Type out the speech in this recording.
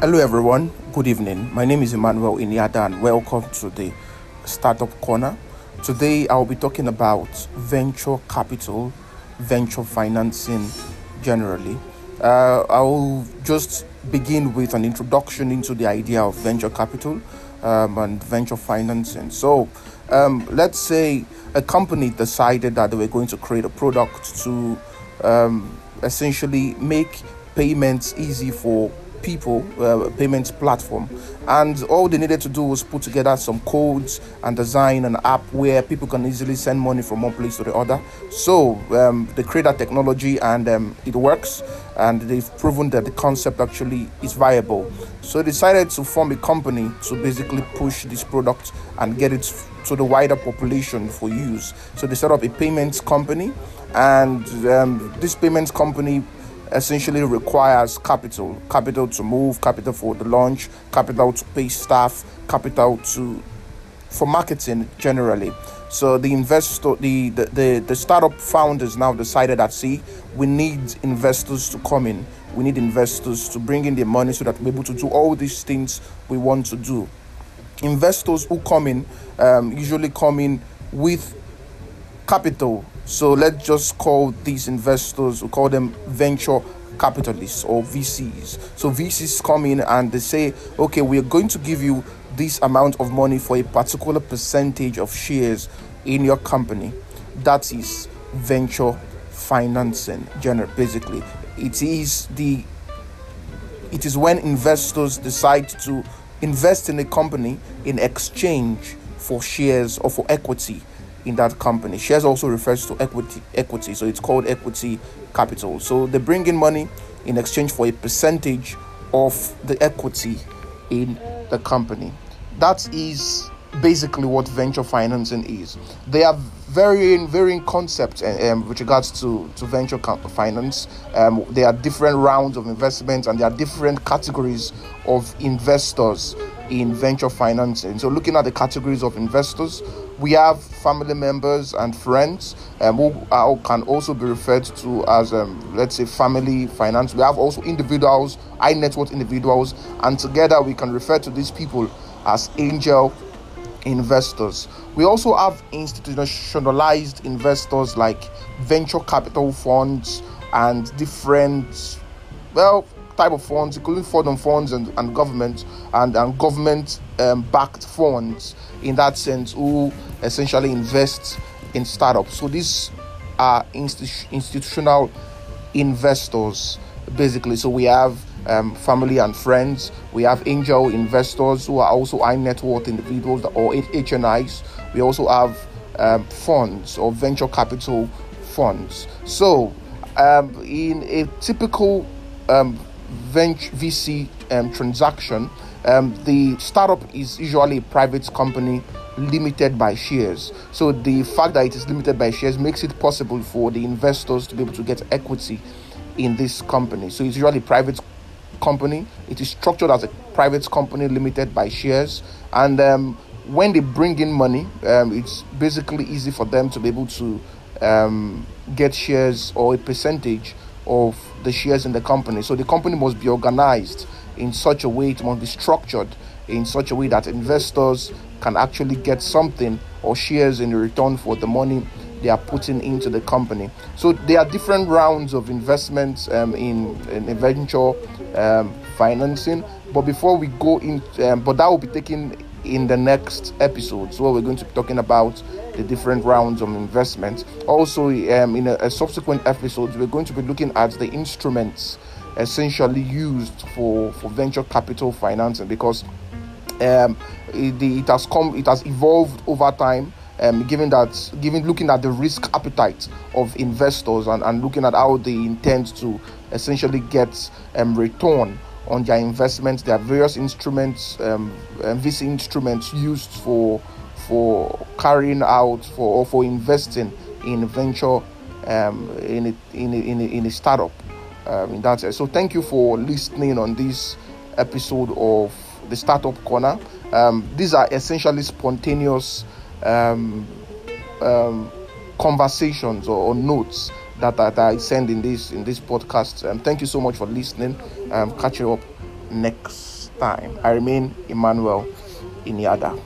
Hello, everyone. Good evening. My name is Emmanuel Inyada, and welcome to the Startup Corner. Today, I'll be talking about venture capital, venture financing generally. Uh, I'll just begin with an introduction into the idea of venture capital um, and venture financing. So, um, let's say a company decided that they were going to create a product to um, essentially make payments easy for people uh, payments platform. And all they needed to do was put together some codes and design an app where people can easily send money from one place to the other. So um, they create that technology and um, it works. And they've proven that the concept actually is viable. So they decided to form a company to basically push this product and get it to the wider population for use. So they set up a payments company. And um, this payments company essentially requires capital capital to move capital for the launch capital to pay staff capital to for marketing generally. So the investor the, the the, the startup founders now decided that see we need investors to come in. We need investors to bring in their money so that we're able to do all these things we want to do. Investors who come in um, usually come in with capital. So let's just call these investors, we call them venture capitalists or VCs. So VCs come in and they say, okay, we're going to give you this amount of money for a particular percentage of shares in your company. That is venture financing, general basically. It is the it is when investors decide to invest in a company in exchange for shares or for equity in that company. Shares also refers to equity, equity, so it's called equity capital. So they bring in money in exchange for a percentage of the equity in the company. That is basically what venture financing is. They are varying varying concepts uh, um, with regards to, to venture finance. Um, there are different rounds of investments and there are different categories of investors in venture financing. So, looking at the categories of investors, we have family members and friends um, who, are, can also be referred to as, um, let's say, family finance. We have also individuals, high net worth individuals, and together we can refer to these people as angel investors. We also have institutionalized investors like venture capital funds and different, well, type of funds, including foreign funds and, and government and, and government um, backed funds in that sense who essentially invest in startups. So these are institu- institutional investors basically. So we have um, family and friends. We have angel investors who are also high net worth individuals or HNIs. We also have um, funds or venture capital funds. So um, in a typical um, venture VC um, transaction, um, the startup is usually a private company limited by shares. So the fact that it is limited by shares makes it possible for the investors to be able to get equity in this company. So it's usually a private company. It is structured as a private company limited by shares. And um, when they bring in money, um, it's basically easy for them to be able to um, get shares or a percentage of the shares in the company. So the company must be organized in such a way, it must be structured in such a way that investors can actually get something or shares in return for the money they are putting into the company. So there are different rounds of investments um, in, in venture um, financing. But before we go in, um, but that will be taken in the next episodes where we're going to be talking about the different rounds of investment. Also, um, in a, a subsequent episodes, we're going to be looking at the instruments essentially used for, for venture capital financing because um, it, it, has come, it has evolved over time. Um, given that, given looking at the risk appetite of investors and, and looking at how they intend to essentially get um, return on their investments, there are various instruments, um, VC instruments used for for carrying out for or for investing in venture um, in, a, in, a, in, a, in a startup um, in that sense. So thank you for listening on this episode of the Startup Corner. Um, these are essentially spontaneous um, um conversations or, or notes that, that, I send in this in this podcast. Um, thank you so much for listening. Um, catch you up next time. I remain Emmanuel Iniada.